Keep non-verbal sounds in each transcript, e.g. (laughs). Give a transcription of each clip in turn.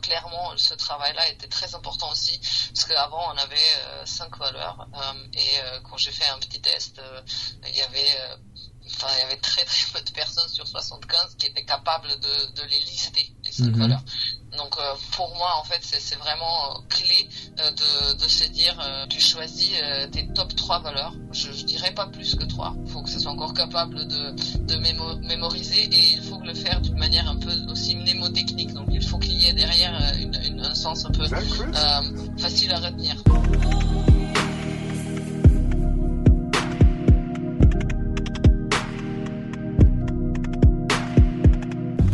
clairement, ce travail-là était très important aussi, parce qu'avant, on avait cinq valeurs, et quand j'ai fait un petit test, il y avait enfin, il y avait très très peu de personnes sur 75 qui étaient capables de, de les lister, les cinq mhm. valeurs. Donc euh, pour moi, en fait, c'est vraiment euh, clé euh, de, de se dire, tu choisis tes top 3 valeurs. Je, je dirais pas plus que 3. Il faut que ce soit encore capable de, de mémoriser et il faut le faire d'une manière un peu aussi mnémotechnique. Donc il faut qu'il y ait derrière une, une, un sens un peu facile à retenir.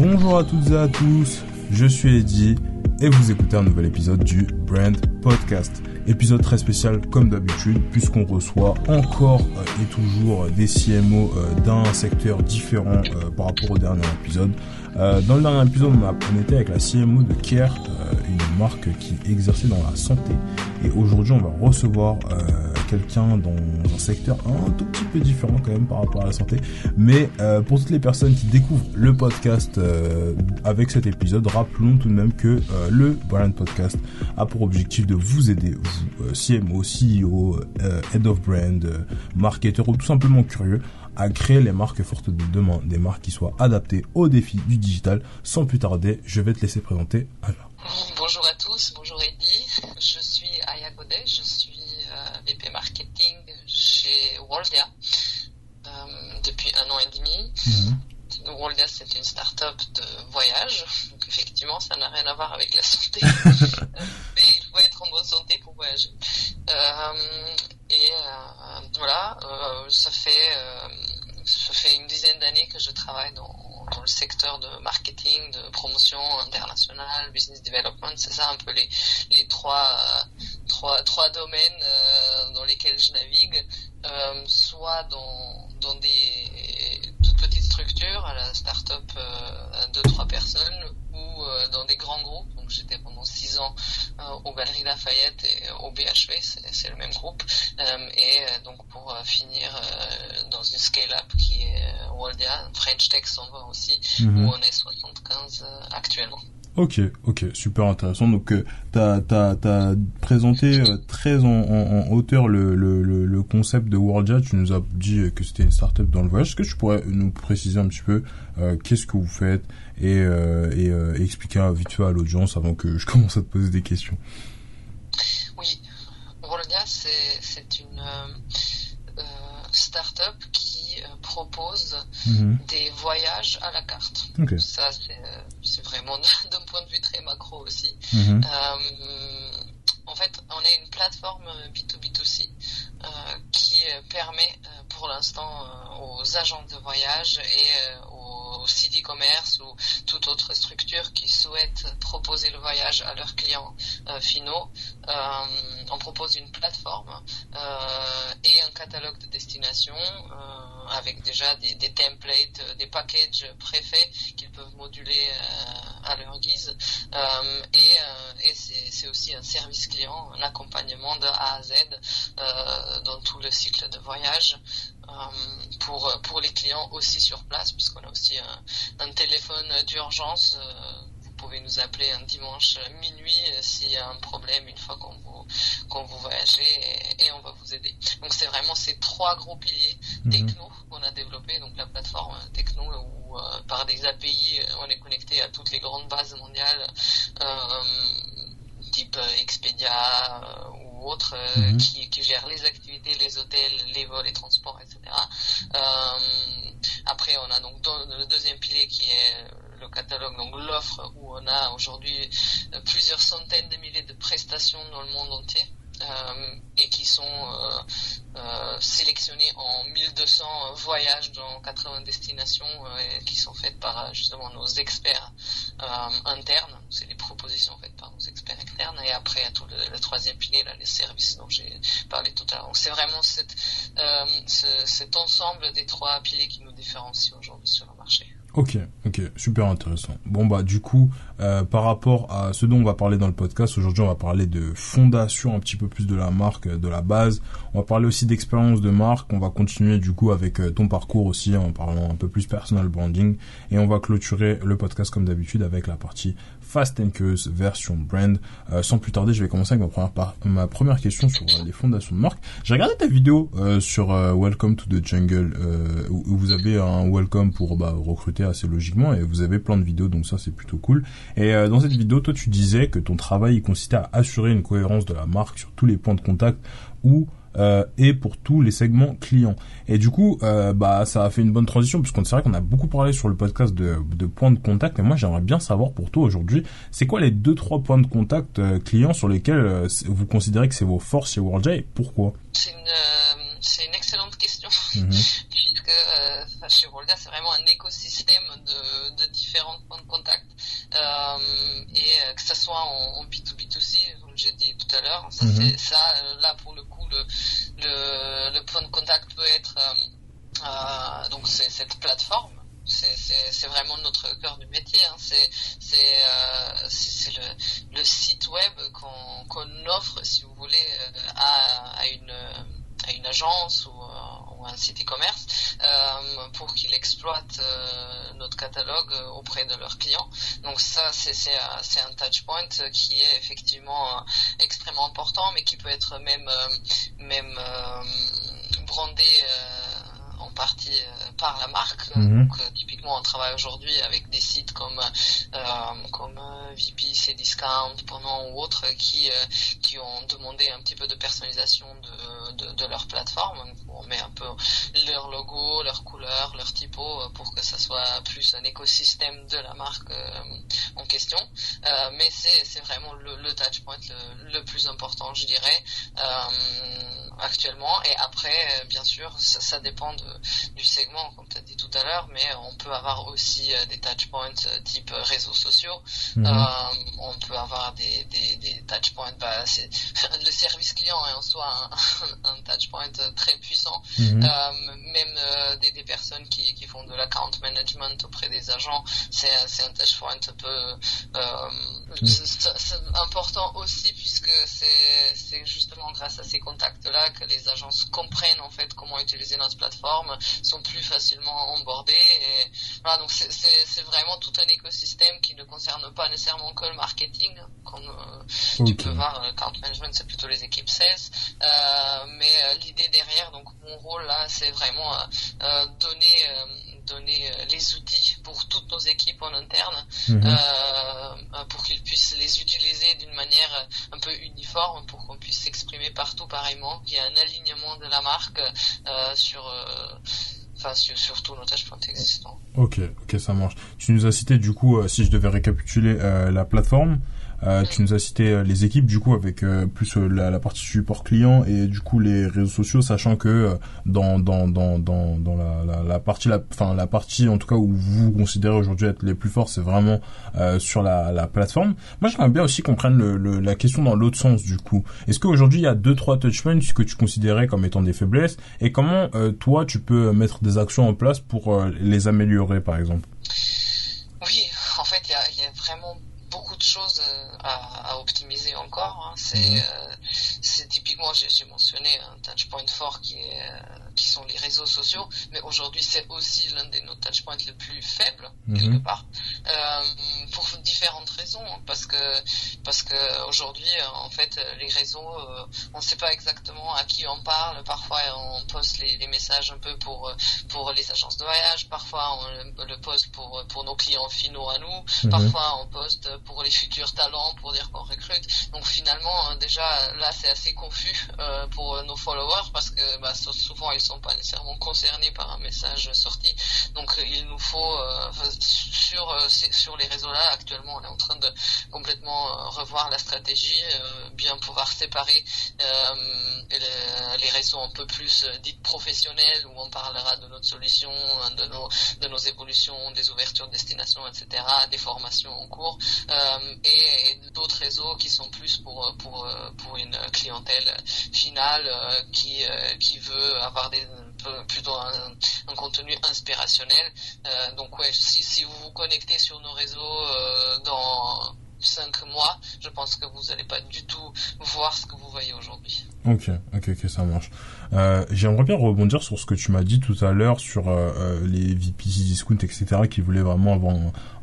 Bonjour à toutes et à tous, je suis Eddie et vous écoutez un nouvel épisode du Brand Podcast. Épisode très spécial comme d'habitude puisqu'on reçoit encore euh, et toujours des CMO euh, d'un secteur différent euh, par rapport au dernier épisode. Dans le dernier épisode, on, a, on était avec la CMO de Care, une marque qui exerçait dans la santé. Et aujourd'hui, on va recevoir quelqu'un dans un secteur un tout petit peu différent quand même par rapport à la santé. Mais euh, pour toutes les personnes qui découvrent le podcast euh, avec cet épisode, rappelons tout de même que euh, le Brand Podcast a pour objectif de vous aider, vous, CMO, CEO, Head of Brand, marketeur ou tout simplement curieux, à créer les marques fortes de demain, des marques qui soient adaptées aux défis du digital. Sans plus tarder, je vais te laisser présenter Anna. Bonjour à tous, bonjour Eddie, je suis Aya Godet, je suis chez Worldia euh, depuis un an et demi. Mhm. Worldia, c'est une start-up de voyage. Donc, effectivement, ça n'a rien à voir avec la santé. (laughs) mais il faut être en bonne santé pour voyager. Euh, et euh, voilà, ça fait ça fait une dizaine d'années que je travaille dans, dans, le secteur de marketing, de promotion internationale, business development. C'est ça un peu les, les trois, trois, trois domaines euh, dans lesquels je navigue, euh, soit dans, dans des toutes petites structures, à la start-up euh, à deux, trois personnes, ou euh, dans des grands groupes. Donc j'étais pendant six ans euh, aux Galeries Lafayette et au BHV, c'est le même groupe. Euh, et donc pour finir dans une scale-up qui est Waldia, French Tech s'en va aussi, mhm. où on est 75 actuellement. Ok, ok, super intéressant. Donc, euh, t'as as, présenté euh, très en, en, hauteur le, le, le, concept de WorldJat. Tu nous as dit que c'était une startup dans le voyage. Est-ce que tu pourrais nous préciser un petit peu euh, qu'est-ce que vous faites et, euh, et euh, expliquer vite fait à l'audience avant que je (laughs) commence à te poser des questions? Oui, WorldJat, c'est une startup qui propose mhm. des voyages à la carte. Ça, c'est vraiment (laughs) d'un point de vue très macro aussi. Mhm. Euh, en fait, on est une plateforme B2B2C euh, qui permet euh, pour l'instant aux agents de voyage et aux sites e-commerce ou toute autre structure qui souhaite proposer le voyage à leurs clients finaux, on propose une plateforme et un catalogue de destinations avec déjà des, templates, des packages préfaits qu'ils peuvent moduler à leur guise. et, et c'est aussi un service client, un accompagnement de A à Z euh, dans tout le cycle de voyage euh, pour, pour les clients aussi sur place, puisqu'on a aussi un téléphone d'urgence. Euh, vous pouvez nous appeler un dimanche minuit s'il y a un problème une fois qu'on vous, qu'on vous voyagez et, et, on va vous aider. Donc c'est vraiment ces trois gros piliers mhm. techno qu'on a développé, donc la plateforme techno où par des API on est connecté à toutes les grandes bases mondiales. Euh, type euh, Expedia euh, ou autres euh, mhm. qui, qui gèrent les activités, les hôtels, les vols, les transports, etc. après, on a donc le deuxième pilier qui est le catalogue, donc l'offre où on a aujourd'hui plusieurs centaines de milliers de prestations dans le monde entier. Euh, et qui sont euh, euh, sélectionnés en 1200 voyages dans 80 destinations et qui sont faites par justement nos experts internes. C'est des propositions faites par nos experts externes. Et après, à tout le, troisième pilier, là, les services dont j'ai parlé tout à l'heure. C'est vraiment cet ensemble des trois piliers qui nous différencient aujourd'hui. Ok, ok, super intéressant. Bon bah du coup, euh, par rapport à ce dont on va parler dans le podcast. Aujourd'hui, on va parler de fondation un petit peu plus de la marque, de la base. On va parler aussi d'expérience de marque. On va continuer du coup avec euh, ton parcours aussi en parlant un peu plus personal branding. Et on va clôturer le podcast comme d'habitude avec la partie Fast Curious version brand. Euh, sans plus tarder, je vais commencer avec ma première, ma première question sur les fondations de marque. J'ai regardé ta vidéo sur Welcome to the Jungle où, vous avez un welcome pour bah, recruter assez logiquement et vous avez plein de vidéos donc ça c'est plutôt cool. Et euh, dans cette vidéo, toi, tu disais que ton travail consistait à assurer une cohérence de la marque sur tous les points de contact ou euh, et pour tous les segments clients. Et du coup, euh, bah ça a fait une bonne transition puisqu'on c'est vrai qu'on a beaucoup parlé sur le podcast de, de points de contact. Mais moi, j'aimerais bien savoir pour toi aujourd'hui, c'est quoi les deux trois points de contact clients sur lesquels vous considérez que c'est vos forces chez WorldJ et pourquoi? C'est une excellente question mhm. (laughs) puisque chez WorldJ, c'est vraiment un écosystème de, de différents points de contact euh, et euh, que ça soit en, en B2B2C, comme j'ai dit tout à l'heure, ça, mhm. ça euh, là pour le coup le, point de contact peut être euh, donc c'est cette plateforme c'est vraiment notre cœur du métier. Hein. C'est euh, le, site web qu'on offre, si vous voulez, à, à une à une agence ou, euh, ou un site e-commerce euh, pour qu'ils exploitent euh, notre catalogue auprès de leurs clients. Donc ça, c'est un touch point qui est effectivement extrêmement important, mais qui peut être même même brandé en partie euh, par la marque. Mhm. Donc, euh, typiquement, on travaille aujourd'hui avec des sites comme euh, comme VP, Cdiscount, pendant ou autres qui qui ont demandé un petit peu de personnalisation de, de, de leur plateforme. On met un peu leur logo, leur couleur, leur typo pour que ça soit plus un écosystème de la marque en question. mais c'est vraiment le, le touch point le, le, plus important, je dirais, actuellement. Et après, bien sûr, ça, ça dépend de du segment, comme tu as dit tout à l'heure, mais on peut avoir aussi euh, des touchpoints euh, type euh, réseaux sociaux. Mhm. on peut avoir des, des, des touchpoints, bah, (laughs) le service client est en soi un, (laughs) un touchpoint très puissant. Mhm. même des, des, personnes qui, qui font de l'account management auprès des agents, c'est un touchpoint un peu mhm. important aussi puisque c'est justement grâce à ces contacts-là que les agences comprennent en fait comment utiliser notre plateforme sont plus facilement onboardés. Et voilà, donc c'est vraiment tout un écosystème qui ne concerne pas nécessairement que le marketing, comme euh, tu peux voir, le account management c'est plutôt les équipes sales. Euh, mais euh, l'idée derrière, donc mon rôle là, c'est vraiment donner donner les outils pour toutes nos équipes en interne mhm. pour qu'ils puissent les utiliser d'une manière un peu uniforme pour qu'on puisse s'exprimer partout pareillement qu'il y ait un alignement de la marque sur enfin sur, tous nos touchpoints existants. Ok, ok, ça marche. Tu nous as cité du coup, euh, si je devais récapituler euh, la plateforme, euh, tu nous as cité euh, les équipes du coup avec euh, plus la, la, partie support client et du coup les réseaux sociaux, sachant que dans dans dans dans, dans la, la, la, partie la enfin la partie en tout cas où vous considérez aujourd'hui être les plus forts, c'est vraiment sur la, la plateforme. Moi, j'aimerais bien aussi qu'on prenne le, la question dans l'autre sens du coup. Est-ce qu'aujourd'hui il y a deux trois touchpoints que tu considérais comme étant des faiblesses? Et comment toi tu peux mettre des actions en place pour les améliorer par exemple? Oui, en fait, il y a, y a vraiment beaucoup choses euh, à, à optimiser encore. Hein. C'est mhm. euh, typiquement, j'ai mentionné un touchpoint fort qui est euh, qui sont les réseaux sociaux, mais aujourd'hui c'est aussi l'un des nos touchpoints les plus faibles mhm. quelque part euh, pour différentes raisons, parce que parce que aujourd'hui en fait les réseaux, on ne sait pas exactement à qui on parle. Parfois on poste les, les messages un peu pour pour les agences de voyage, parfois on le, poste pour pour nos clients finaux à nous, mhm. parfois on poste pour les futurs talents, pour dire qu'on recrute. Donc finalement, euh, déjà là, c'est assez confus euh, pour nos followers parce que bah, souvent ils sont pas nécessairement concernés par un message sorti. Donc euh, il nous faut sur sur les réseaux là actuellement, on est en train de complètement revoir la stratégie, bien pouvoir séparer les, réseaux un peu plus dites professionnels où on parlera de notre solution, de nos de nos évolutions, des ouvertures de destination, etc., des formations en cours. Et, d'autres réseaux qui sont plus pour pour pour une clientèle finale qui qui veut avoir des plutôt un, contenu inspirationnel. donc ouais, si si vous vous connectez sur nos réseaux dans cinq mois, je pense que vous n'allez pas du tout voir ce que vous voyez aujourd'hui. Ok, ok, ok, ça marche. Euh, J'aimerais bien rebondir sur ce que tu m'as dit tout à l'heure sur euh, euh les VPC discount, etc., qui voulaient vraiment avoir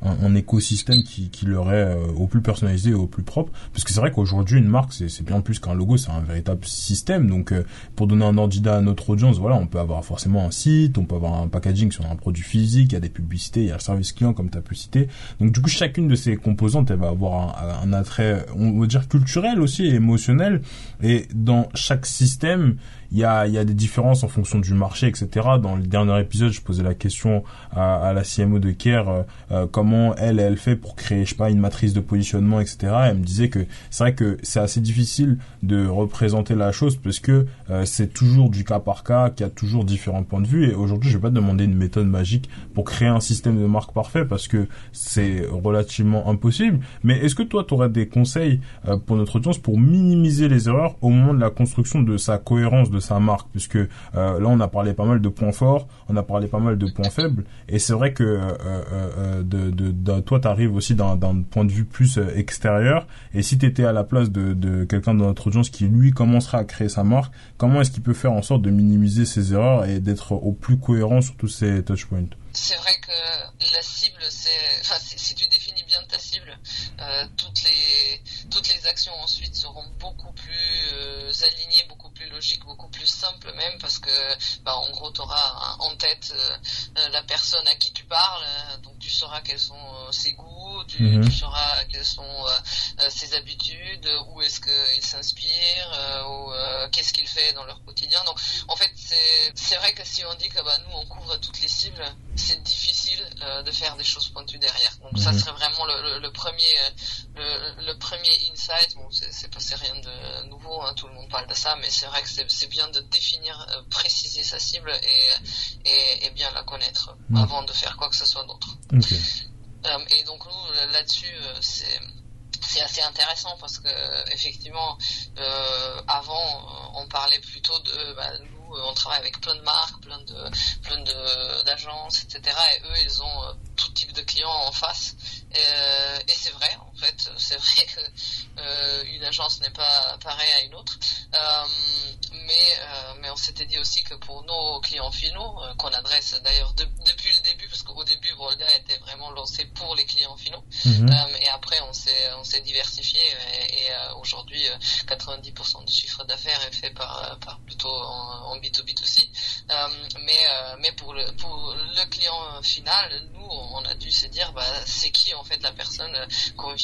un, écosystème qui, qui leur est euh, au plus personnalisé et au plus propre. Parce que c'est vrai qu'aujourd'hui, une marque, c'est bien plus qu'un logo, c'est un véritable système. Donc, pour donner un ordre à notre audience, voilà, on peut avoir forcément un site, on peut avoir un packaging sur un produit physique, il y a des publicités, il y a le service client, comme tu as pu citer. Donc, du coup, chacune de ces composantes, elle va avoir un, un attrait, on va dire, culturel aussi émotionnel. Et dans chaque système, il y a, y a des différences en fonction du marché, etc. Dans le dernier épisode, je posais la question à, la CMO de Care, euh, euh, comment elle, elle fait pour créer, je sais pas, une matrice de positionnement, etc. Elle me disait que c'est vrai que c'est assez difficile de représenter la chose parce que euh, c'est toujours du cas par cas, qu'il y a toujours différents points de vue. Et aujourd'hui, je vais pas te demander une méthode magique pour créer un système de marque parfait parce que c'est relativement impossible. Mais est-ce que toi, tu aurais des conseils pour notre audience pour minimiser les erreurs au moment de la construction de sa cohérence de sa marque, puisque euh, là on a parlé pas mal de points forts, on a parlé pas mal de points faibles, et c'est vrai que euh, euh, de, de, de, toi aussi d'un point de vue plus extérieur, et si tu étais à la place de, quelqu'un dans notre audience qui lui commencerait à créer sa marque, comment est-ce qu'il peut faire en sorte de minimiser ses erreurs et d'être au plus cohérent sur tous ces touchpoints? C'est vrai que la cible, c'est, si tu définis bien ta cible, toutes les toutes les actions ensuite seront beaucoup plus alignées, beaucoup logique, beaucoup plus simple même, parce que bah, en gros, tu auras en tête euh, la personne à qui tu parles, euh, donc sauras quels sont euh, ses goûts, tu, mhm. tu, sauras quelles sont ses habitudes, où est-ce qu'il s'inspire, ou qu'est-ce qu'il fait dans leur quotidien. Donc en fait, c'est vrai que si on dit que bah, nous, on couvre toutes les cibles, c'est difficile de faire des choses pointues derrière. Donc ça mhm. serait vraiment le, le, premier le, le, premier insight. Bon, c'est rien de nouveau, hein, tout le monde parle de ça, mais c'est vrai que c'est bien de définir, euh, préciser sa cible et, et, et bien la connaître mm. avant de faire quoi que ce soit d'autre. Euh, et donc nous là-dessus, euh, c'est assez intéressant parce que effectivement avant on parlait plutôt de bah, nous on travaille avec plein de marques plein de plein de d'agences etc et eux ils ont tout type de clients en face. Euh, et c'est vrai, fait, c'est vrai que euh, une agence n'est pas pareille à une autre. Euh, mais, euh, mais on s'était dit aussi que pour nos clients finaux, qu'on adresse d'ailleurs depuis le début, parce qu'au début, Volga était vraiment lancé pour les clients finaux. Mhm. et après, on s'est, on s'est diversifié et, aujourd'hui, 90% du chiffre d'affaires est fait par, par plutôt en, en B2B2C. mais, mais pour le, pour le client final, nous, on a dû se dire, bah, c'est qui en fait la personne qu'on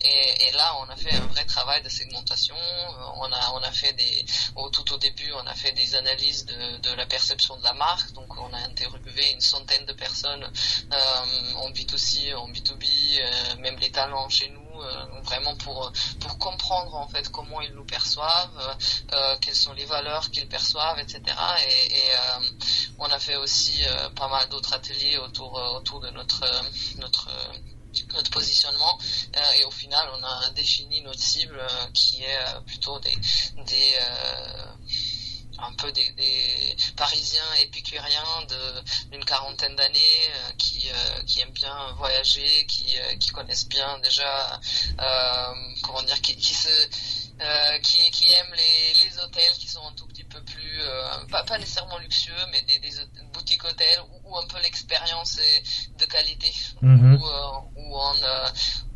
et, là on a fait un vrai travail de segmentation. Euh, on a on a fait des tout au début on a fait des analyses de, de la perception de la marque. Donc on a interviewé une centaine de personnes euh, en B2C en B2B euh, même les talents chez nous vraiment pour pour comprendre en fait comment ils nous perçoivent, quelles sont les valeurs qu'ils perçoivent, etc. Et, on a fait aussi pas mal d'autres ateliers autour autour de notre notre notre positionnement euh, et au final on a défini notre cible euh, qui est euh, plutôt des, des un peu des, des, parisiens épicuriens d'une quarantaine d'années qui, qui aiment bien voyager, qui, qui connaissent bien déjà comment dire qui, se qui, qui aiment les, les hôtels qui sont un tout petit peu plus pas, pas nécessairement luxueux mais des, boutiques hôtels un peu l'expérience est de qualité où, où on euh,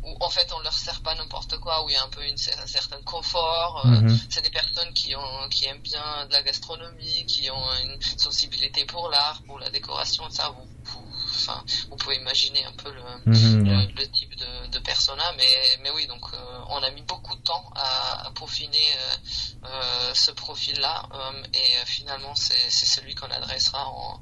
où en fait on leur sert pas n'importe quoi où il y a un peu une, un certain confort euh, mhm. c'est des personnes qui ont qui aiment bien de la gastronomie qui ont une sensibilité pour l'art pour la décoration ça vous, enfin vous pouvez imaginer un peu le, mhm, le, type de, de persona mais mais oui donc euh, on a mis beaucoup de temps à, à peaufiner ce profil là et finalement c'est celui qu'on adressera en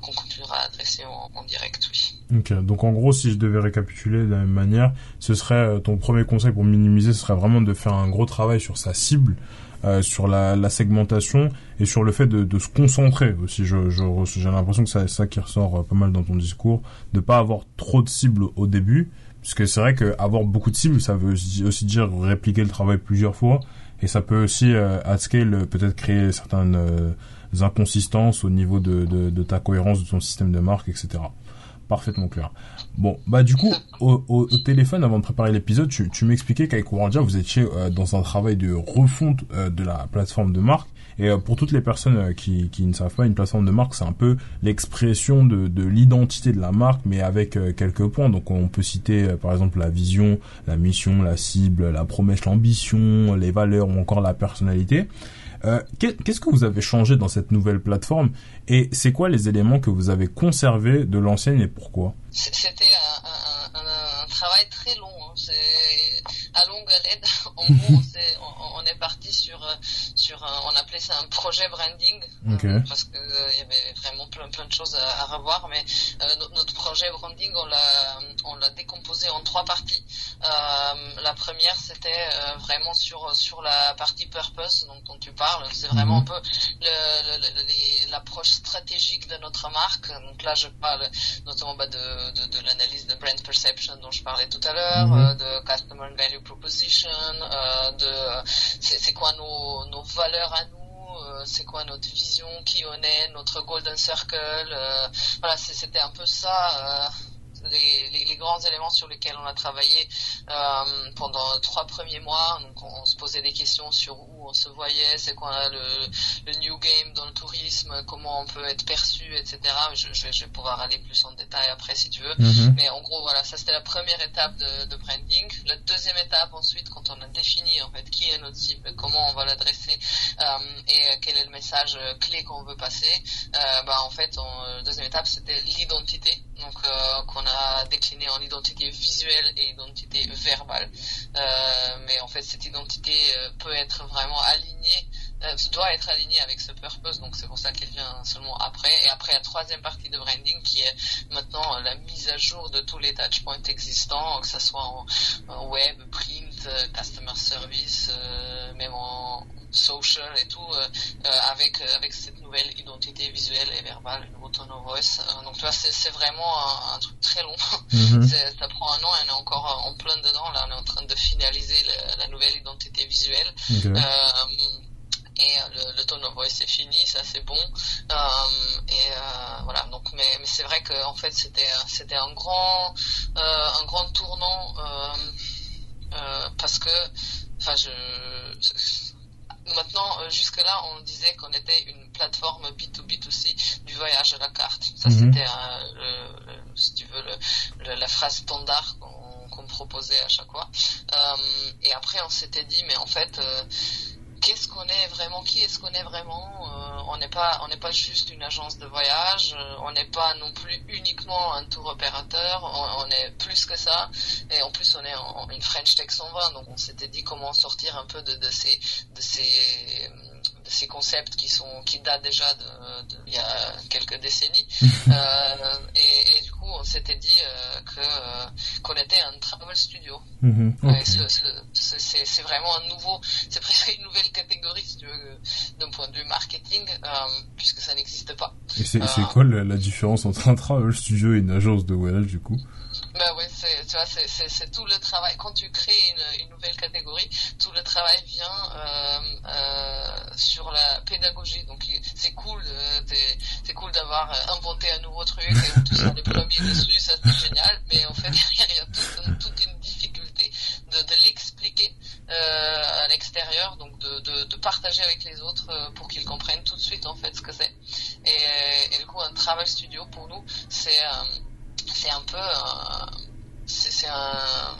qu'on continuera à adresser en, en direct oui. Donc en gros, si je devais récapituler de la même manière, ce serait euh, ton premier conseil pour minimiser, ce serait vraiment de faire un gros travail sur sa cible, euh, sur la, la, segmentation et sur le fait de, de se concentrer aussi. Je, j'ai l'impression que c'est ça qui ressort euh, pas mal dans ton discours, de pas avoir trop de cibles au début, Puisque c'est vrai qu'avoir beaucoup de cibles, ça veut aussi dire répliquer le travail plusieurs fois. Et ça peut aussi, euh, à scale, peut-être créer certaines euh, inconsistances au niveau de, de, de, ta cohérence de ton système de marque, etc. Parfaitement clair. Bon, bah du coup, au, au, téléphone, avant de préparer l'épisode, tu, tu m'expliquais qu'avec Orangia, vous étiez euh, dans un travail de refonte de la plateforme de marque. Et euh, pour toutes les personnes euh, qui, qui ne savent pas, une plateforme de marque, c'est un peu l'expression de, de l'identité de la marque, mais avec euh, quelques points. Donc on peut citer par exemple la vision, la mission, la cible, la promesse, l'ambition, les valeurs ou encore la personnalité. Euh, Qu'est-ce que vous avez changé dans cette nouvelle plateforme et c'est quoi les éléments que vous avez conservés de l'ancienne et pourquoi? C'était un, travail très long. Hein. À longue haleine, (laughs) en gros, on, on, est parti sur sur un, on appelait ça un projet branding euh, parce que euh, il y avait vraiment plein plein de choses à, revoir mais euh, notre, projet branding on l'a on l'a décomposé en trois parties la première c'était vraiment sur sur la partie purpose donc dont tu parles c'est vraiment mhm. un peu l'approche stratégique de notre marque donc là je parle notamment bah, de, de, de l'analyse de brand perception dont je parlais tout à l'heure mhm. de customer value proposition de c'est quoi nos, nos valeurs à nous, euh, c'est quoi notre vision, qui on est, notre golden circle. Euh, voilà, c'était un peu ça euh, les, les, grands éléments sur lesquels on a travaillé euh, pendant trois premiers mois. Donc on, se posait des questions sur où on se voyait, c'est quoi le, le, new game dans le tourisme, comment on peut être perçu, etc. Je, je, je vais pouvoir aller plus en détail après si tu veux. Mm-hmm. Mais en gros voilà, ça c'était la première étape de, de, branding. La deuxième étape ensuite, quand on a défini en fait qui est notre cible, comment on va l'adresser euh, et quel est le message clé qu'on veut passer, euh, bah en fait en deuxième étape c'était l'identité. Donc euh, qu'on a décliné en identité visuelle et identité verbale. Euh, mais en fait, cette identité euh, peut être vraiment alignée euh, doit être aligné avec ce purpose, donc c'est pour ça qu'elle vient seulement après. Et après la troisième partie de branding qui est maintenant la mise à jour de tous les touchpoints existants, que ce soit en, web, print, customer service, même en social et tout, avec avec cette nouvelle identité visuelle et verbale, le nouveau tone of voice. donc tu vois, c'est vraiment un, truc très long. (laughs) Mm-hmm. ça prend un an, et on est encore en plein dedans. Là, on est en train de finaliser la, nouvelle identité visuelle et le, le tone of voice c'est fini, ça c'est bon. Euh, et euh, voilà, donc mais, mais c'est vrai que en fait c'était c'était un grand euh, un grand tournant parce que enfin je maintenant jusque là on disait qu'on était une plateforme B2B2C du voyage à la carte. Ça mhm. c'était si tu veux le, la phrase standard qu'on proposait à chaque fois. et après on s'était dit mais en fait qu'est-ce qu'on est vraiment, qui est-ce qu'on est vraiment. Euh, on n'est pas, on n'est pas juste une agence de voyage, euh, on n'est pas non plus uniquement un tour opérateur, on, est plus que ça. Et en plus, on est une French Tech 120, donc on s'était dit comment sortir un peu de, de ces, de ces ces concepts qui sont qui datent déjà de, il y a quelques décennies. (laughs) Euh, et, et, du coup on s'était dit euh, que euh, qu'on était un travel studio. Mm c'est vraiment un nouveau c'est presque une nouvelle catégorie si tu veux d'un point de vue marketing puisque ça n'existe pas. Et c'est quoi la, la, différence entre un travel studio et une agence de voyage du coup? Bah ouais, c'est, tu vois, c'est, c'est, tout le travail. Quand tu crées une, une nouvelle catégorie, tout le travail vient euh, euh, sur la pédagogie. Donc c'est cool, euh, c'est cool d'avoir inventé un nouveau truc et tous les premiers dessus, ça c'est génial. Mais en fait (laughs) il y a toute, toute une difficulté de, de l'expliquer euh, à l'extérieur, donc de, de, de, partager avec les autres euh, pour qu'ils comprennent tout de suite en fait ce que c'est. Et, et du coup un travail studio pour nous, c'est euh, c'est un peu c'est un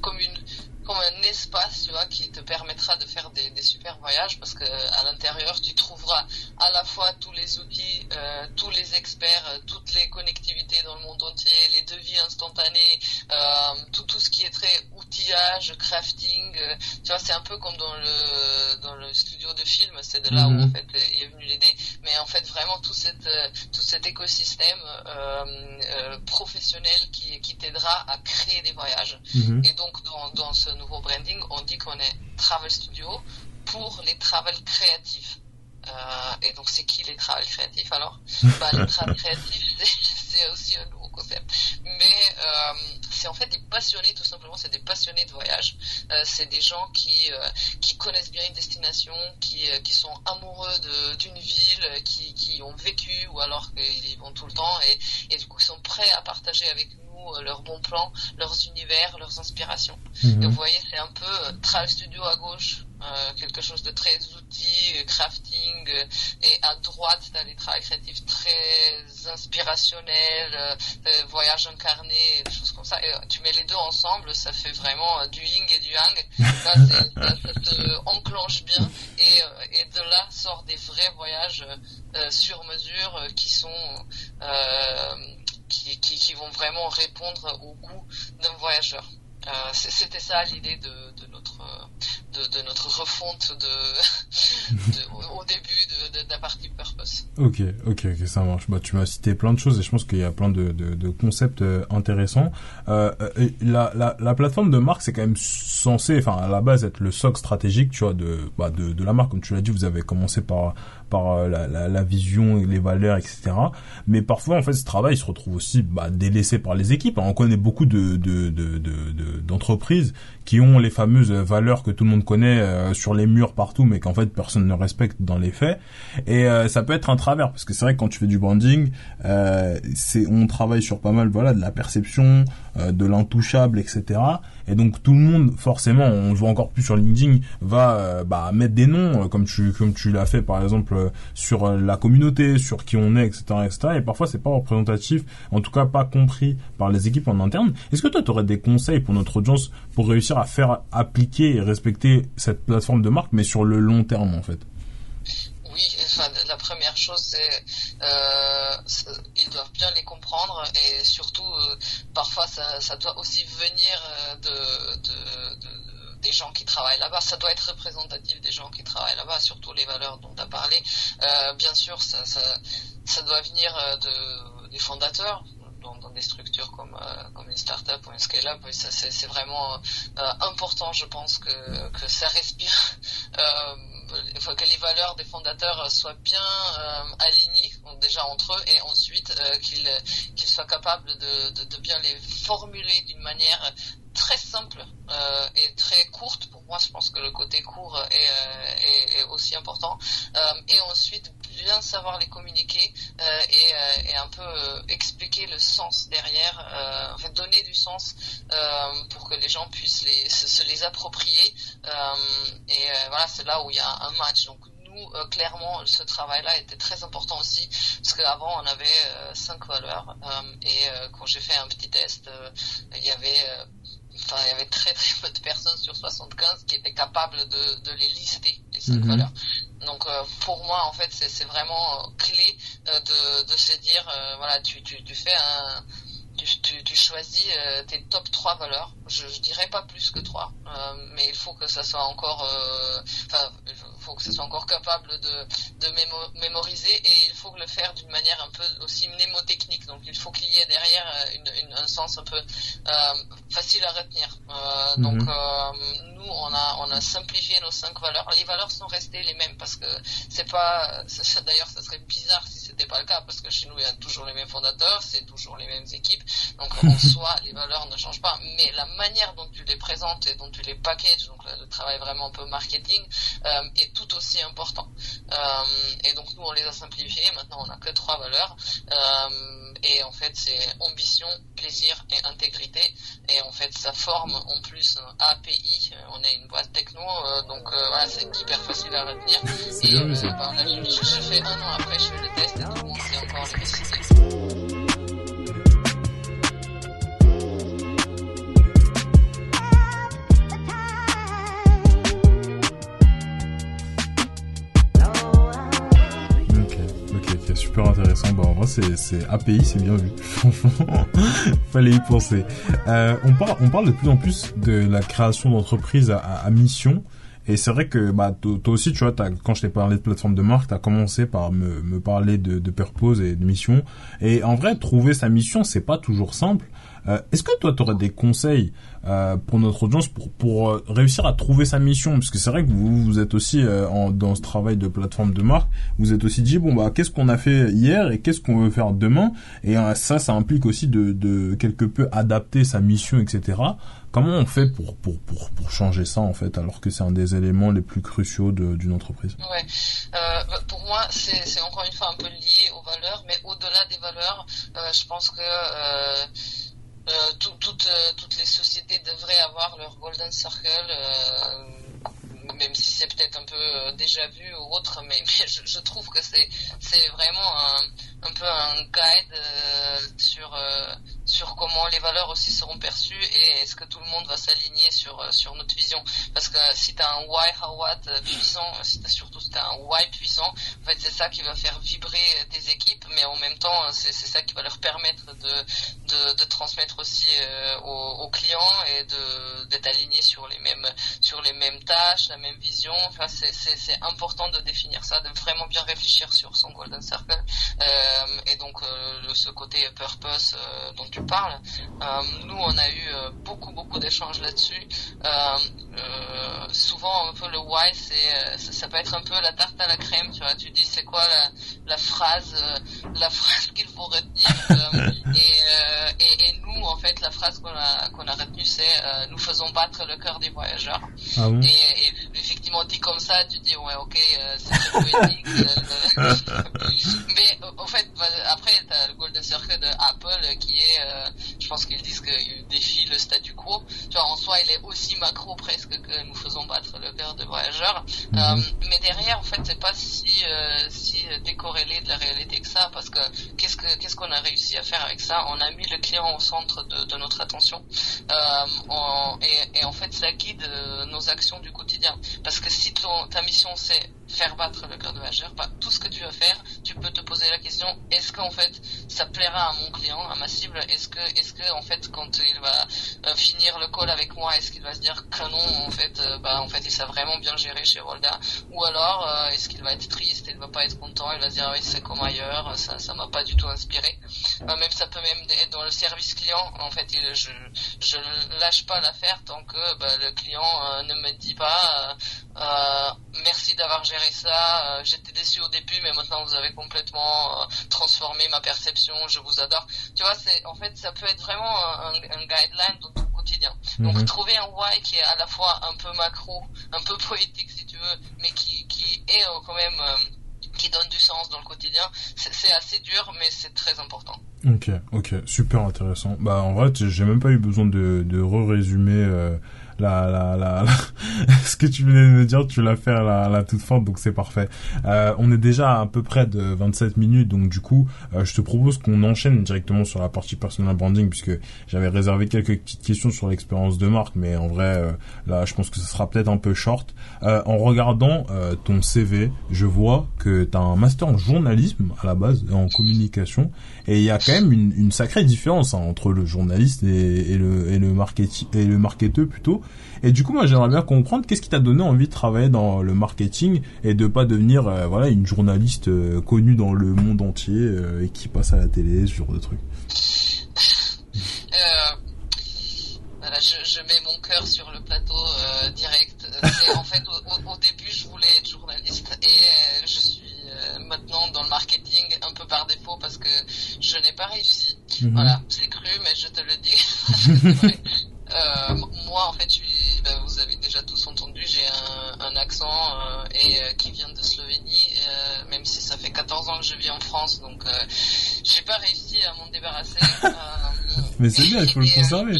comme une comme un espace, tu vois, qui te permettra de faire des, des super voyages parce que à l'intérieur, tu trouveras à la fois tous les outils, euh, tous les experts, euh, toutes les connectivités dans le monde entier, les devis instantanés, euh, tout, tout ce qui est très outillage, crafting. Euh, tu vois, c'est un peu comme dans le dans le studio de film, c'est de là où en mhm. fait est venue l'idée. Mais en fait, vraiment tout cette euh, tout cet écosystème professionnel qui qui t'aidera à créer des voyages. Mhm. Et donc dans dans ce nouveau branding, on dit qu'on est travel studio pour les travel créatifs. Euh, et donc, c'est qui les travel créatifs alors? Bah, Les travel (laughs) créatifs, c'est aussi un nouveau concept. Mais euh, c'est en fait des passionnés, tout simplement, c'est des passionnés de voyage. Euh, c'est des gens qui qui connaissent bien une destination, qui qui sont amoureux d'une ville, qui qui ont vécu ou alors qu'ils y vont tout le temps et et du coup sont prêts à partager avec nous leurs bons plans, leurs univers, leurs inspirations. Mhm. Et vous voyez, c'est un peu Trail Studio à gauche, euh, quelque chose de très outils, euh, crafting, euh, et à droite, tu as les travaux créatifs très inspirationnels, voyage incarné, des choses comme ça. Et tu mets les deux ensemble, ça fait vraiment du yin et du yang. ça, (laughs) se enclenche bien, et, et de là sort des vrais voyages sur mesure qui sont qui, vont vraiment répondre au goût d'un voyageur. Euh, C'était ça l'idée de, notre de, de, notre refonte de, (laughs) au début de, la partie purpose. Ok, ok, ok, ça marche. Bah, tu m'as cité plein de choses et je pense qu'il y a plein de, de, concepts euh, intéressants. Euh, la, la, la plateforme de marque, c'est quand même censé, enfin à la base, être le socle stratégique, tu vois, de, bah, de, de la marque. Comme tu l'as dit, vous avez commencé par par euh, la, la, la, vision, les valeurs, etc. Mais parfois, en fait, ce travail se retrouve aussi bah, délaissé par les équipes. On connaît beaucoup de d'entreprises de, de, qui ont les fameuses valeurs que tout le monde connaît euh, sur les murs partout, mais qu'en fait personne ne respecte dans les faits. Et euh, ça peut être un parce que c'est vrai que quand tu fais du branding, c'est on travaille sur pas mal, voilà, de la perception, de l'intouchable, etc. Et donc tout le monde, forcément, on le voit encore plus sur LinkedIn, va bah, mettre des noms comme tu comme tu l'as fait par exemple euh, sur euh, la communauté, sur qui on est, etc., etc. Et parfois c'est pas représentatif, en tout cas pas compris par les équipes en interne. Est-ce que toi tu aurais des conseils pour notre audience pour réussir à faire appliquer et respecter cette plateforme de marque, mais sur le long terme en fait? Oui, enfin, la première chose, c'est euh, ils doivent bien les comprendre et surtout, parfois, ça, ça, doit aussi venir de, de, de des gens qui travaillent là-bas. Ça doit être représentatif des gens qui travaillent là-bas, surtout les valeurs dont tu as parlé. Euh, bien sûr, ça, ça, ça, doit venir euh, de, des fondateurs. Dans, des structures comme, euh, comme une start-up ou une scale-up, c'est vraiment euh, important, je pense, que, que ça respire, euh, que les valeurs des fondateurs soient bien alignées, déjà entre eux, et ensuite qu'ils soient capables de, de bien les formuler d'une manière très simple euh, et très courte. Pour moi, je pense que le côté court est, euh, est, aussi important. Euh, et ensuite, bien savoir les communiquer euh, et, euh, et, un peu expliquer le sens derrière, en fait, donner du sens pour que les gens puissent les, se, les approprier. et voilà, c'est là où il y a un match. Donc nous, clairement, ce travail-là était très important aussi, parce qu'avant, on avait cinq valeurs, et quand j'ai fait un petit test, il y avait enfin, il y avait très très peu de personnes sur 75 qui étaient capables de, de les lister, les cinq mhm. valeurs. Donc euh, pour moi, en fait, c'est vraiment euh, clé euh, de, de se dire, voilà, tu, tu, tu fais un tu, tu, tu choisis euh, tes top 3 valeurs. Je, je dirais pas plus que 3, euh, mais il faut que ça soit encore, enfin, faut que ça soit encore capable de, de mémo mémoriser et il faut le faire d'une manière un peu aussi mnémotechnique. Donc il faut qu'il y ait derrière une, une, un sens un peu facile à retenir. Mhm. Donc nous, on a, on a simplifié nos 5 valeurs. Les valeurs sont restées les mêmes parce que c'est pas, d'ailleurs, ça serait bizarre si c'était pas le cas parce que chez nous il y a toujours les mêmes fondateurs, c'est toujours les mêmes équipes. Donc en (laughs) soi, les valeurs ne changent pas, mais la manière dont tu les présentes et dont tu les packages, donc le, travail vraiment un peu marketing, euh, est tout aussi important. Euh, et donc nous, on les a simplifiées. Maintenant, on n'a que trois valeurs. Euh, et en fait, c'est ambition, plaisir et intégrité. Et en fait, ça forme en plus un API. On est une boîte techno, donc voilà, c'est hyper facile à retenir. Et bah, je, fais un an après, je fais le test et tout le monde sait encore les décider. Super intéressant. Bah, en vrai, c'est, API, c'est bien vu. (laughs) Fallait y penser. Euh, on parle, de plus en plus de la création d'entreprises à, mission. Et c'est vrai que bah toi aussi, tu vois, quand je t'ai parlé de plateforme de marque, t'as commencé par me, me parler de, de purpose et de mission. Et en vrai, trouver sa mission, c'est pas toujours simple. Est-ce que toi, tu aurais des conseils pour notre audience pour, pour réussir à trouver sa mission? Parce que c'est vrai que vous, vous êtes aussi en, dans ce travail de plateforme de marque, vous êtes aussi dit, bon, bah, qu'est-ce qu'on a fait hier et qu'est-ce qu'on veut faire demain? Et ça, ça implique aussi de, de quelque peu adapter sa mission, etc. Comment on fait pour, pour, pour, pour changer ça en fait, alors que c'est un des éléments les plus cruciaux d'une entreprise? Euh, bah, pour moi c'est encore une fois un peu lié aux valeurs, mais au-delà des valeurs, euh, je pense que euh, toutes, toutes les sociétés devraient avoir leur golden circle même si c'est peut-être un peu déjà vu ou autre, mais, (laughs) je, trouve que c'est c'est vraiment un, un peu un guide sur sur comment les valeurs aussi seront perçues et est-ce que tout le monde va s'aligner sur euh, sur notre vision. Parce que si tu as un why how what puissant si tu surtout si as un why puissant en fait c'est ça qui va faire vibrer tes équipes mais en même temps c'est c'est ça qui va leur permettre de de, de transmettre aussi aux, aux, clients et de d'être alignés sur les mêmes sur les mêmes tâches la même vision. Enfin c'est c'est important de définir ça de vraiment bien réfléchir sur son golden circle. Euh, euh, et donc euh, ce côté purpose euh, dont parles. nous, on a eu beaucoup beaucoup d'échanges là-dessus. souvent, un peu le why, c'est ça, peut être un peu la tarte à la crème. Tu vois, tu dis c'est quoi la, la phrase, la (laughs) phrase qu'il faut retenir. et, et, et, nous, en fait, la phrase qu'on a qu'on a retenue, c'est nous faisons battre le cœur des voyageurs. Ah et, et, effectivement, dit comme ça, tu dis ouais, ok, c'est poétique. (laughs) mais en fait bah, après, t'as le Golden Circle de Apple qui est, euh, je pense qu'ils disent qu'il défie le statu quo. Tu vois, en soi, il est aussi macro presque que nous faisons battre le cœur de voyageurs. Mhm. Euh, mais derrière, en fait, c'est pas si, euh, si décorrélé de la réalité que ça, parce que qu'est-ce que qu'est-ce qu'on a réussi à faire avec ça? On a mis le client au centre de, de notre attention, et, et, en fait, ça guide nos actions du quotidien. Parce que si ton, ta mission c'est faire battre le cœur de voyageur, bah, tout ce que tu vas faire, tu peux te poser la question est-ce qu'en fait ça plaira à mon client, à ma cible? Est-ce que, est-ce que en fait quand il va euh, finir le call avec moi, est-ce qu'il va se dire que non, en fait, euh, bah en fait il s'est vraiment bien géré chez Rolda Ou alors euh, est-ce qu'il va être triste, il va pas être content, il va se dire oui c'est comme ailleurs, ça, ça m'a pas du tout inspiré. même ça peut même être dans le service client. En fait, je, je lâche pas l'affaire tant que bah, le client ne me dit pas merci d'avoir géré ça. J'étais déçu au début, mais maintenant vous avez complètement transformer ma perception, je vous adore. Tu vois, c'est en fait ça peut être vraiment un, un guideline dans ton quotidien. Donc mhm. trouver un why qui est à la fois un peu macro, un peu poétique si tu veux, mais qui, qui est euh, quand même euh, qui donne du sens dans le quotidien. C'est assez dur, mais c'est très important. Ok, ok, super intéressant. Bah en vrai, j'ai même pas eu besoin de, de re-résumer. Euh la, la, la, (laughs) ce que tu venais de me dire, tu l'as fait à la, la toute fin, donc c'est parfait. Euh, on est déjà à peu près de 27 minutes, donc du coup, euh, je te propose qu'on enchaîne directement sur la partie personal branding, puisque j'avais réservé quelques petites questions sur l'expérience de marque, mais en vrai, euh, là, je pense que ce sera peut-être un peu short. Euh, en regardant ton CV, je vois que tu as un master en journalisme à la base, en communication, et il y a quand même une, une sacrée différence hein, entre le journaliste et, le, et le marketeur plutôt. Et du coup, moi, j'aimerais bien comprendre qu'est-ce qui t'a donné envie de travailler dans le marketing et de pas devenir, euh, voilà, une journaliste euh, connue dans le monde entier euh, et qui passe à la télé, ce genre de trucs. voilà, je, je, mets mon cœur sur le plateau direct. en fait, au, au, début, je voulais être journaliste et je suis maintenant dans le marketing un peu par défaut parce que je n'ai pas réussi. Mhm. Voilà, c'est cru, mais je te le dis. (laughs) Euh, moi, en fait, je ben, vous avez déjà tous entendu, j'ai un, un, accent euh, et euh, qui vient de Slovénie, euh, même si ça fait 14 ans que je vis en France, donc j'ai pas réussi à m'en débarrasser. Mais c'est bien, il faut le conserver.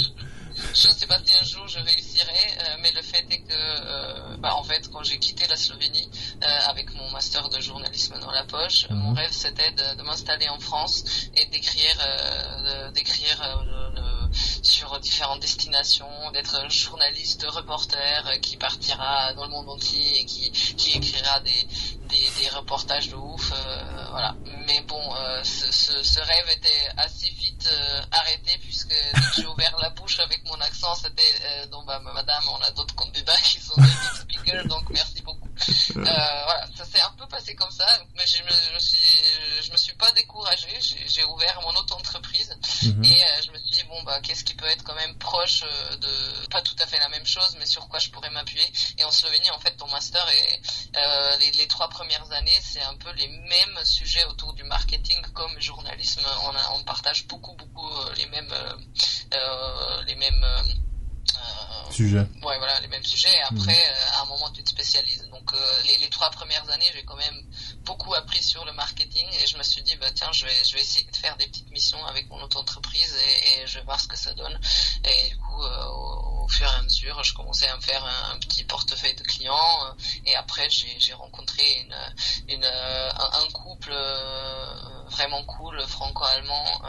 Je ne sais pas si un jour je réussirai, mais le fait est que, bah, en fait, quand j'ai quitté la Slovénie avec mon master de journalisme dans la poche, mon mhm. rêve c'était de, de m'installer en France et d'écrire, d'écrire sur différentes destinations, d'être un journaliste, reporter euh, qui partira dans le monde entier et qui, qui écrira des, des, des reportages de ouf, euh, voilà. Mais bon, euh, ce, ce, ce, rêve était assez vite arrêté puisque dès que j'ai ouvert la bouche avec mon accent, c'était donc bah madame, on a d'autres candidats qui sont des speakers, donc merci beaucoup. voilà, ça s'est un peu passé comme ça, mais je me, je me suis je me suis pas découragé, j'ai ouvert mon auto-entreprise mhm. et je me suis dit bon bah qu'est-ce mais sur quoi je pourrais m'appuyer. Et en Slovénie, en fait, ton master et les, les, trois premières années, c'est un peu les mêmes sujets autour du marketing comme journalisme. On, a, on partage beaucoup, beaucoup les mêmes, les mêmes Sujets. Ouais, voilà, les mêmes sujets. Et après, mmh. à un moment, tu te spécialises. Donc, les, les, trois premières années, j'ai quand même beaucoup appris sur le marketing et je me suis dit bah tiens je vais je vais essayer de faire des petites missions avec mon auto-entreprise et, et, je vais voir ce que ça donne et du coup euh, au, fur et à mesure je commençais à me faire un, petit portefeuille de clients euh, et après j'ai rencontré une euh, un, un couple vraiment cool franco-allemand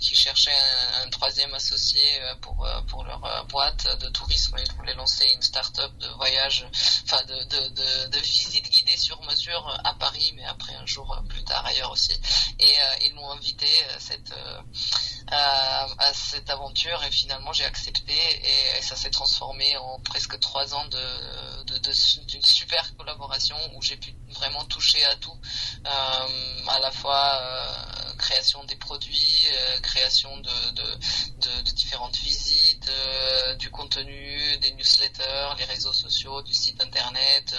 qui cherchait un, un, troisième associé pour pour leur boîte de tourisme ils voulaient lancer une start-up de voyage enfin de de, de, de visite guidée sur mesure à Paris mais après un jour euh, plus tard ailleurs aussi. Et euh, ils m'ont invité euh, cette, à cette aventure et finalement j'ai accepté et, ça s'est transformé en presque trois ans de, d'une super collaboration où j'ai pu vraiment toucher à tout, à la fois création des produits, création de, de, de, de, différentes visites, du contenu, des newsletters, les réseaux sociaux, du site internet,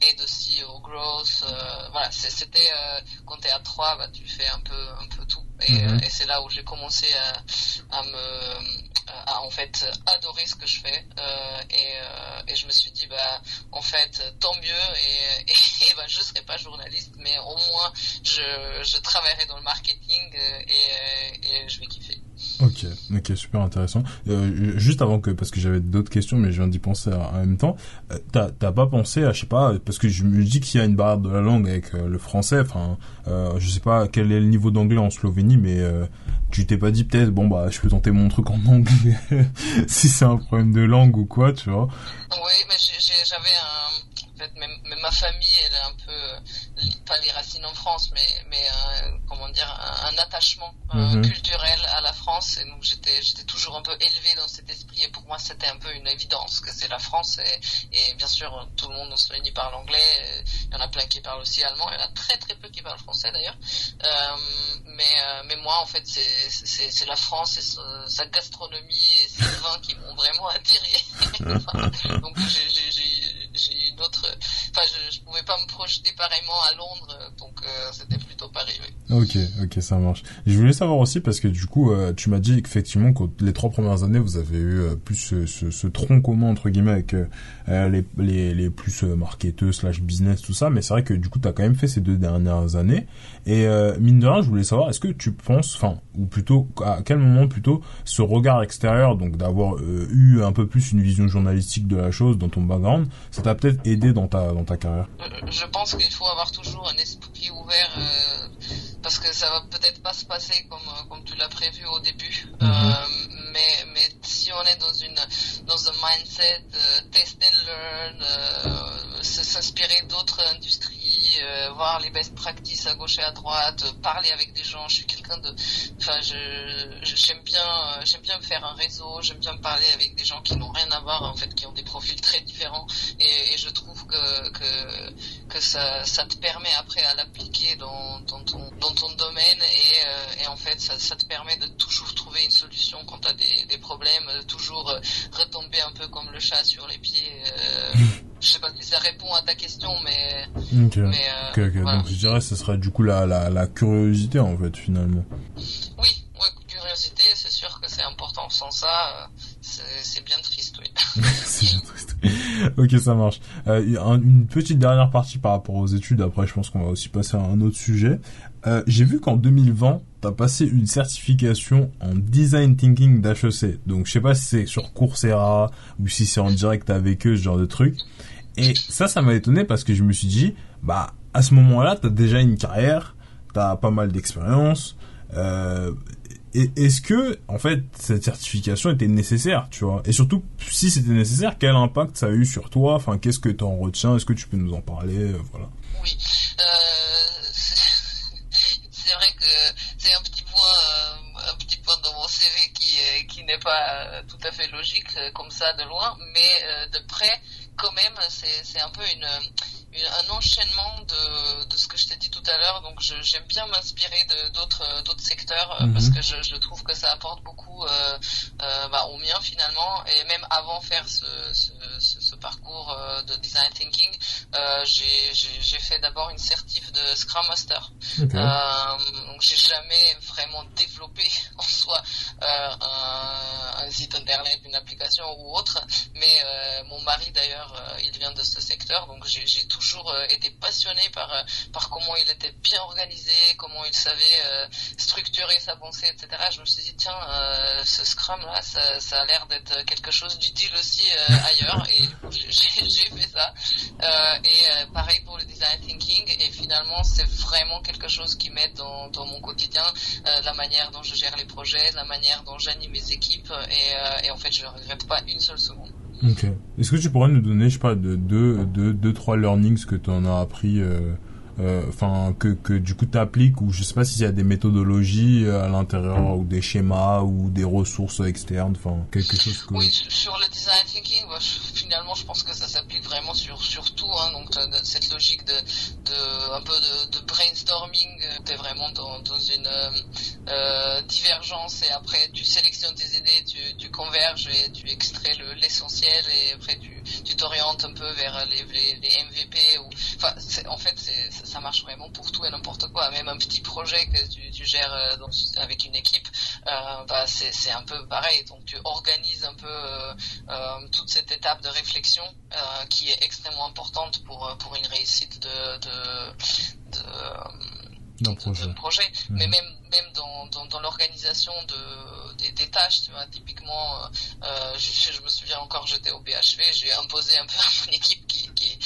aide aussi au growth, voilà, c'était euh, quand t'es à 3, bah, tu fais un peu, un peu tout. Et, euh, et c'est là où j'ai commencé à, à me en fait adorer ce que je fais euh, et, euh, et je me suis dit bah en fait tant mieux et, (laughs) et, bah, je serai pas journaliste mais au moins je, travaillerai dans le marketing et, et je vais kiffer. Ok, ok, super intéressant. Euh, juste avant que, parce que j'avais d'autres questions, mais je viens d'y penser en même temps, euh, t'as, t'as pas pensé à, je sais pas, parce que je me dis qu'il y a une barrière de la langue avec euh, le français, enfin, euh, je sais pas quel est le niveau d'anglais en Slovénie, mais tu t'es pas dit peut-être, bon bah, je peux tenter mon truc en (laughs) anglais, si c'est un problème de langue ou quoi, tu vois. Oui, mais j'avais un, en fait, même, même ma famille, elle est un peu, pas les racines en France, mais, mais euh, comment dire, un, attachement euh, mhm. culturel à la France. Et donc j'étais, j'étais toujours un peu élevé dans cet esprit. Et pour moi, c'était un peu une évidence que c'est la France. Et, et, bien sûr, tout le monde en Slovénie parle anglais. Il y en a plein qui parlent aussi allemand. Il y en a très très peu qui parlent français d'ailleurs. Euh, mais, mais moi, en fait, c'est, la France et sa, gastronomie et ses (laughs) vins qui m'ont vraiment attiré. (laughs) (laughs) donc j'ai, j'ai, j'ai une autre. Enfin, je, je pouvais pas me projeter pareillement à Londres, donc euh, c'était plutôt pas arrivé. Ok, ok, ça marche. Je voulais savoir aussi parce que du coup, euh, tu m'as dit qu'effectivement, que les trois premières années, vous avez eu euh, plus ce, ce, ce, tronc commun entre guillemets avec les, les, les plus marketeux slash business tout ça, mais c'est vrai que du coup, tu as quand même fait ces deux dernières années. Et mine de rien, je voulais savoir, est-ce que tu penses, enfin, ou plutôt à quel moment plutôt ce regard extérieur, donc d'avoir eu un peu plus une vision journalistique de la chose dans ton background, ça t'a peut-être aidé dans ta dans ta carrière? Je pense qu'il faut avoir toujours un esprit ouvert euh, parce que ça va peut-être pas se passer comme comme tu l'as prévu au début. Mhm. Euh, mais mais si on est dans une dans un mindset euh, test and learn, euh, s'inspirer d'autres industries, euh, voir les best practices à gauche et à droite, parler avec des gens. Je suis quelqu'un de, enfin j'aime bien j'aime bien me faire un réseau, j'aime bien me parler avec des gens qui n'ont rien à voir en fait, qui ont des profils très différents et, et je trouve que que que ça ça te permet après à l'appliquer dans, dans ton dans ton domaine et, et en fait ça, ça te permet de toujours trouver une solution quand tu as des, des problèmes, toujours retomber un peu comme le chat sur les pieds. Euh, je sais pas si ça répond à ta question, mais. Ok. mais euh, Donc je dirais que ce serait du coup la, la, la curiosité en fait finalement. Oui, ouais, curiosité, c'est sûr que c'est important. Sans ça, euh, c'est bien triste, oui. (laughs) (laughs) c'est bien triste. ok, ça marche. Euh, une petite dernière partie par rapport aux études. Après, je pense qu'on va aussi passer à un autre sujet. Euh, J'ai vu qu'en 2020, t'as passé une certification en design thinking d'HEC. Donc, je sais pas si c'est sur Coursera ou si c'est en direct avec eux, ce genre de truc. Et ça, ça m'a étonné parce que je me suis dit, bah, à ce moment-là, t'as déjà une carrière, t'as pas mal d'expérience. Euh, est-ce que en fait cette certification était nécessaire, tu vois? Et surtout si c'était nécessaire, quel impact ça a eu sur toi? Enfin, qu'est-ce que tu en retiens? Est-ce que tu peux nous en parler? Euh, Voilà. Oui. Euh, (laughs) c'est vrai que c'est un petit point, euh, un petit point dans mon CV qui qui n'est pas tout à fait logique comme ça de loin, mais de près quand même, c'est un peu une un enchaînement de, de ce que je t'ai dit tout à l'heure. Donc j'aime bien m'inspirer de d'autres d'autres secteurs euh, mhm. parce que je, je, trouve que ça apporte beaucoup euh, euh, bah, au mien finalement. Et même avant faire ce, ce, j'ai fait d'abord une certif de Scrum Master. donc j'ai jamais vraiment développé (laughs) en soi un, un, site internet, une application ou autre, mais mon mari d'ailleurs, il vient de ce secteur, donc j'ai toujours été passionné par par comment il était bien organisé, comment il savait structurer sa pensée, etc. Je me suis dit tiens, ce Scrum là, ça, ça a l'air d'être quelque chose d'utile aussi ailleurs et (laughs) j'ai fait ça. Euh, et euh, pareil pour le design thinking. Et finalement, c'est vraiment quelque chose qui m'aide dans, dans, mon quotidien, euh, la manière dont je gère les projets, la manière dont j'anime mes équipes. Et, et, en fait, je ne regrette pas une seule seconde. Ok. Est-ce que tu pourrais nous donner, je sais pas, de deux, deux, deux trois learnings que tu en as appris euh, enfin que, que du coup tu appliques ou je sais pas s'il y a des méthodologies à l'intérieur ou des schémas ou des ressources externes enfin quelque chose que oui sur le design thinking bah, finalement je pense que ça s'applique vraiment sur sur tout hein, donc cette logique de, un peu de, brainstorming euh, t'es vraiment dans, dans une euh, divergence et après tu sélectionnes tes idées tu, tu converges et tu extrais l'essentiel et après tu tu t'orientes un peu vers les, les, MVP enfin en fait ça marche vraiment pour tout et n'importe quoi. Même un petit projet que tu, tu gères euh, avec une équipe, euh, bah, c'est un peu pareil. Donc tu organises un peu euh, euh toute cette étape réflexion euh, qui est extrêmement importante pour pour une réussite de, de, de projet. projet. Mais mhm. même même dans, dans, dans l'organisation de des, des, tâches, tu vois, typiquement, euh, je, je, me souviens encore, j'étais au BHV, j'ai imposé un peu à mon équipe qui, qui,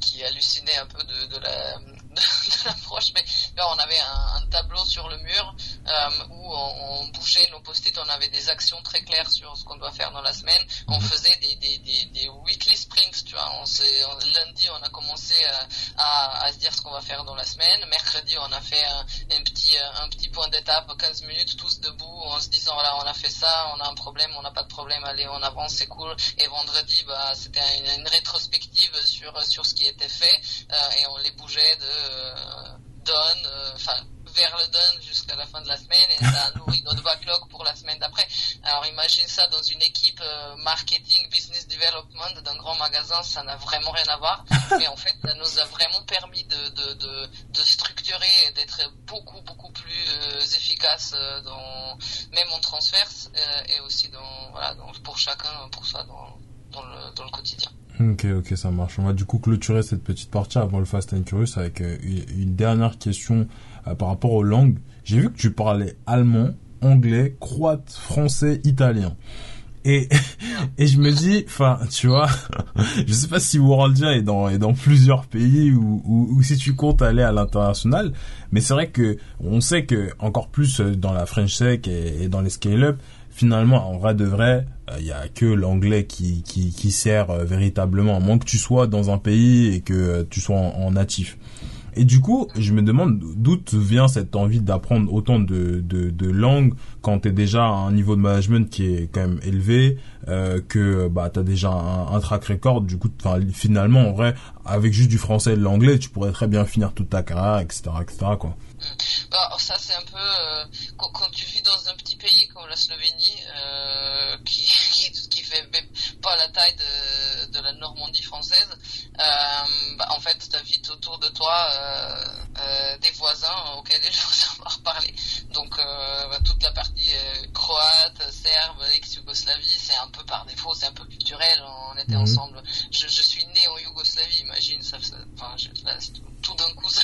qui hallucinait un peu de, de la (laughs) de, l'approche, mais là, on avait un, un, tableau sur le mur euh, où on, on bougeait nos post-it, on avait des actions très claires sur ce qu'on doit faire dans la semaine. On mhm. faisait des, des, des, des weekly sprints, tu vois. On, on lundi, on a commencé à, à, à se dire ce qu'on va faire dans la semaine. Mercredi, on a fait un, un petit un petit point d'étape, 15 minutes, tous debout, en se disant voilà, on a fait ça, on a un problème, on n'a pas de problème, allez, on avance, c'est cool. Et vendredi, bah, c'était une, une, rétrospective sur sur ce qui était fait euh, et on les bougeait de euh, donne, euh, enfin vers le done jusqu'à la fin de la semaine et ça nourrit (laughs) notre backlog pour la semaine d'après. Alors imagine ça dans une équipe euh, marketing, business development d'un grand magasin, ça n'a vraiment rien à voir. (laughs) Mais en fait, ça nous a vraiment permis de, de, de, de structurer et d'être beaucoup beaucoup plus efficace dans même en transverse et aussi dans voilà dans, pour chacun pour ça dans dans le, dans le quotidien. Ok, ok, ça marche. On va du coup clôturer cette petite partie avant le Fast and Curious avec euh, une, dernière question euh, par rapport aux langues. J'ai vu que tu parlais allemand, anglais, croate, français, italien. Et, (laughs) et je me dis, enfin, tu vois, (laughs) je sais pas si Worldia est dans, est dans plusieurs pays ou, ou, si tu comptes aller à l'international, mais c'est vrai que on sait que encore plus euh, dans la French Tech et, dans les scale-up, finalement, en vrai de vrai, il euh, y a que l'anglais qui, qui, qui sert euh, véritablement, à moins que tu sois dans un pays et que euh, tu sois en, natif. Et du coup, je me demande d'où vient cette envie d'apprendre autant de, de, de langues quand tu es déjà à un niveau de management qui est quand même élevé, euh, que bah tu as déjà un, un, track record. Du coup, finalement, en vrai, avec juste du français et de l'anglais, tu pourrais très bien finir toute ta carrière, etc. etc. quoi. Bah, ça, c'est un peu... Euh, quand, quand, tu vis dans un petit pays comme la Slovénie, euh, qui, (laughs) qui, qui fait pas la taille de, de la Normandie française, euh, bah, en fait, tu as vite autour de toi euh, euh, des voisins auxquels il faut (laughs) savoir parler. Donc, euh, bah, toute la partie croate, serbe, ex-Yougoslavie, c'est un peu par défaut, c'est un peu culturel. On était mhm. ensemble. Je, je, suis né en Yougoslavie, imagine, ça, ça enfin, je, là, tout d'un coup, (laughs) ça,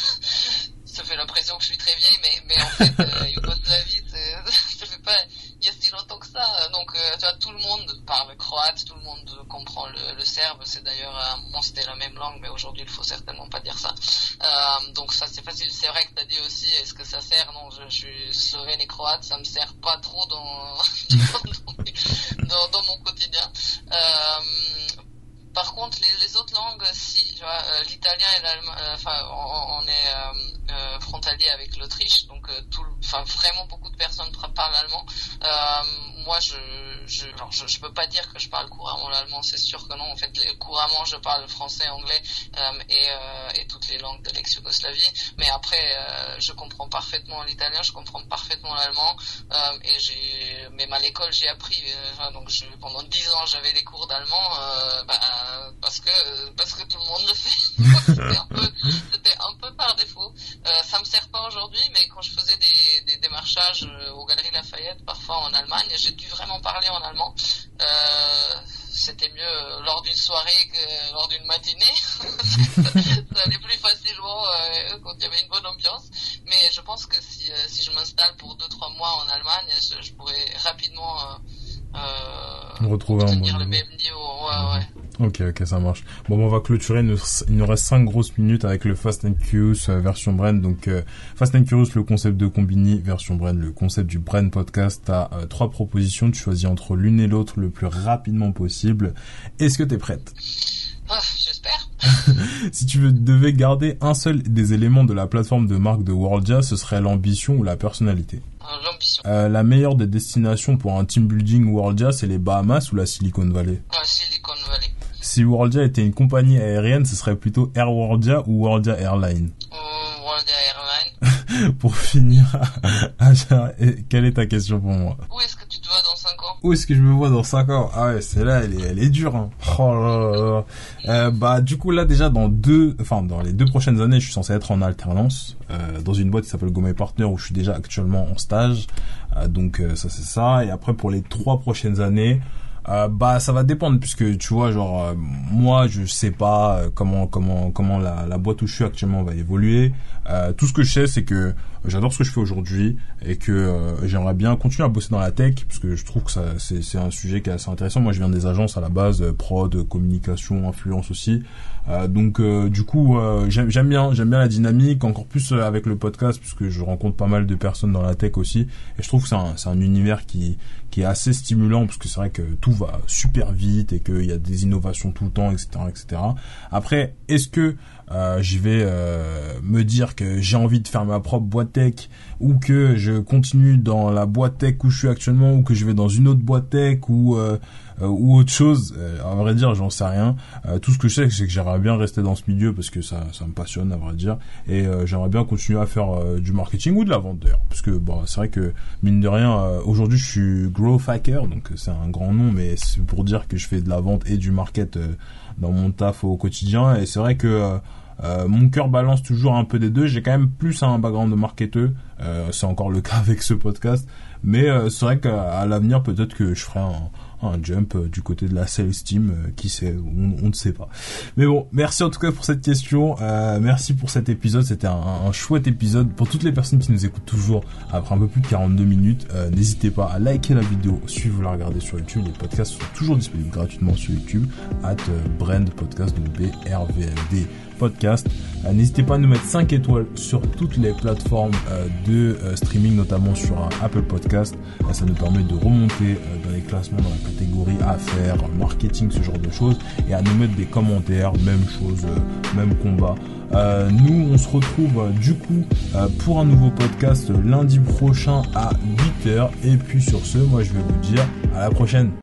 ça fait l'impression que je suis très vieille, mais, mais en fait, euh, Yougoslavie, (laughs) ça fait pas il y a si longtemps que ça. Donc, euh, tu vois, tout le monde parle croate, tout le monde comprend le, le serbe. C'est d'ailleurs, euh, bon, c'était la même langue, mais aujourd'hui, il faut certainement pas dire ça. Euh, donc, ça, c'est facile. C'est vrai que tu as dit aussi, est-ce que ça sert? Non, je, suis slovène et croate, ça me sert pas trop dans, (laughs) dans, mon quotidien. Euh, par contre, les, les, autres langues, si, tu vois, euh, l'italien et l'allemand, euh, enfin, on, on, est euh, euh frontalier avec l'Autriche, donc tout, enfin, vraiment beaucoup de personnes parlent allemand. moi, je, je, je, je, peux pas dire que je parle couramment l'allemand, c'est sûr que non. En fait, couramment, je parle français, anglais et, et toutes les langues de l'ex-Yougoslavie. Mais après, je comprends parfaitement l'italien, je comprends parfaitement l'allemand, et j'ai, même à l'école, j'ai appris. donc, je, pendant dix ans, j'avais des cours d'allemand. Bah, parce que parce que tout le monde le fait. (laughs) un, peu. Euh, ça me sert pas aujourd'hui, mais quand je faisais des, des démarchages euh, aux Galeries Lafayette, parfois en Allemagne, j'ai dû vraiment parler en allemand. Euh, c'était mieux lors d'une soirée que lors d'une matinée. (laughs) ça allait plus facilement euh, quand il y avait une bonne ambiance. Mais je pense que si, euh, si je m'installe pour 2-3 mois en Allemagne, je, je pourrais rapidement euh, retrouver un le même niveau. Ouais, ouais. Ok, ok, ça marche. Bon, on va clôturer. Il nous reste 5 grosses minutes avec le Fast and Curious version Brand. Donc, Fast and Curious, le concept de Combini version Brand, le concept du Brand Podcast. T'as euh, trois propositions. Tu choisis entre l'une et l'autre le plus rapidement possible. Est-ce que t'es prête? Ah, J'espère. (laughs) si tu devais garder un seul des éléments de la plateforme de marque de Worldia, ce serait l'ambition ou la personnalité. L'ambition. Euh, la meilleure des destinations pour un team building Worldia, c'est les Bahamas ou la Silicon Valley? La Silicon Valley. Si Worldia était une compagnie aérienne, ce serait plutôt Air Worldia ou Worldia Airlines? Euh, Worldia Airlines. (laughs) pour finir, (laughs) quelle est ta question pour moi? Où est-ce que tu te vois dans 5 ans? Où est-ce que je me vois dans 5 ans? Ah ouais, c'est là, elle est, elle est dure. Hein. Oh là là. Euh, bah du coup là déjà dans deux, enfin dans les deux prochaines années, je suis censé être en alternance euh, dans une boîte qui s'appelle Gomé Partner où je suis déjà actuellement en stage. Euh, donc euh, ça c'est ça. Et après pour les trois prochaines années. Euh, bah ça va dépendre puisque tu vois genre euh, moi je sais pas euh, comment comment comment la, la boîte où je suis actuellement va évoluer. Tout ce que je sais c'est que j'adore ce que je fais aujourd'hui et que j'aimerais bien continuer à bosser dans la tech parce que je trouve que ça c'est c'est un sujet qui est assez intéressant moi je viens des agences à la base prod communication influence aussi donc du coup j'aime j'aime bien j'aime bien la dynamique encore plus avec le podcast puisque je rencontre pas mal de personnes dans la tech aussi et je trouve que c'est un c'est un univers qui qui est assez stimulant parce que c'est vrai que tout va super vite et qu'il y a des innovations tout le temps, etc., etc. Après, est-ce que euh, je vais euh, me dire que j'ai envie de faire ma propre boîte tech ou que je continue dans la boîte tech où je suis actuellement ou que je vais dans une autre boîte tech ou euh, ou autre chose. À vrai dire j'en sais rien. Tout ce que je sais c'est que j'aimerais bien rester dans ce milieu parce que ça ça me passionne à vrai dire. Et j'aimerais bien continuer à faire du marketing ou de la vente d'ailleurs. Parce que bon c'est vrai que mine de rien aujourd'hui je suis growth hacker donc c'est un grand nom mais c'est pour dire que je fais de la vente et du market dans mon taf au quotidien. Et c'est vrai que euh, mon cœur balance toujours un peu des deux. J'ai quand même plus un background de marketeur. Euh, c'est encore le (laughs) cas avec ce podcast. Mais euh, c'est vrai qu'à l'avenir, peut-être que je ferai un, un jump du côté de la sales team. qui sait on, ne sait pas. Mais bon, merci en tout cas pour cette question. merci pour cet épisode. C'était un, un, chouette épisode. Pour toutes les personnes qui nous écoutent toujours après un peu plus de 42 minutes, n'hésitez pas à liker la vidéo si vous la regardez sur YouTube. Les podcasts sont toujours disponibles gratuitement sur YouTube. At Brand podcast. Euh, n'hésitez pas à nous mettre 5 étoiles sur toutes les plateformes euh, de euh, streaming, notamment sur Apple Podcast. ça nous permet de remonter dans les classements, dans la catégorie affaires, marketing, ce genre de choses, et à nous mettre des commentaires, même chose, même combat. nous, on se retrouve du coup pour un nouveau podcast lundi prochain à 8h. Et puis sur ce, moi je vais vous dire à la prochaine.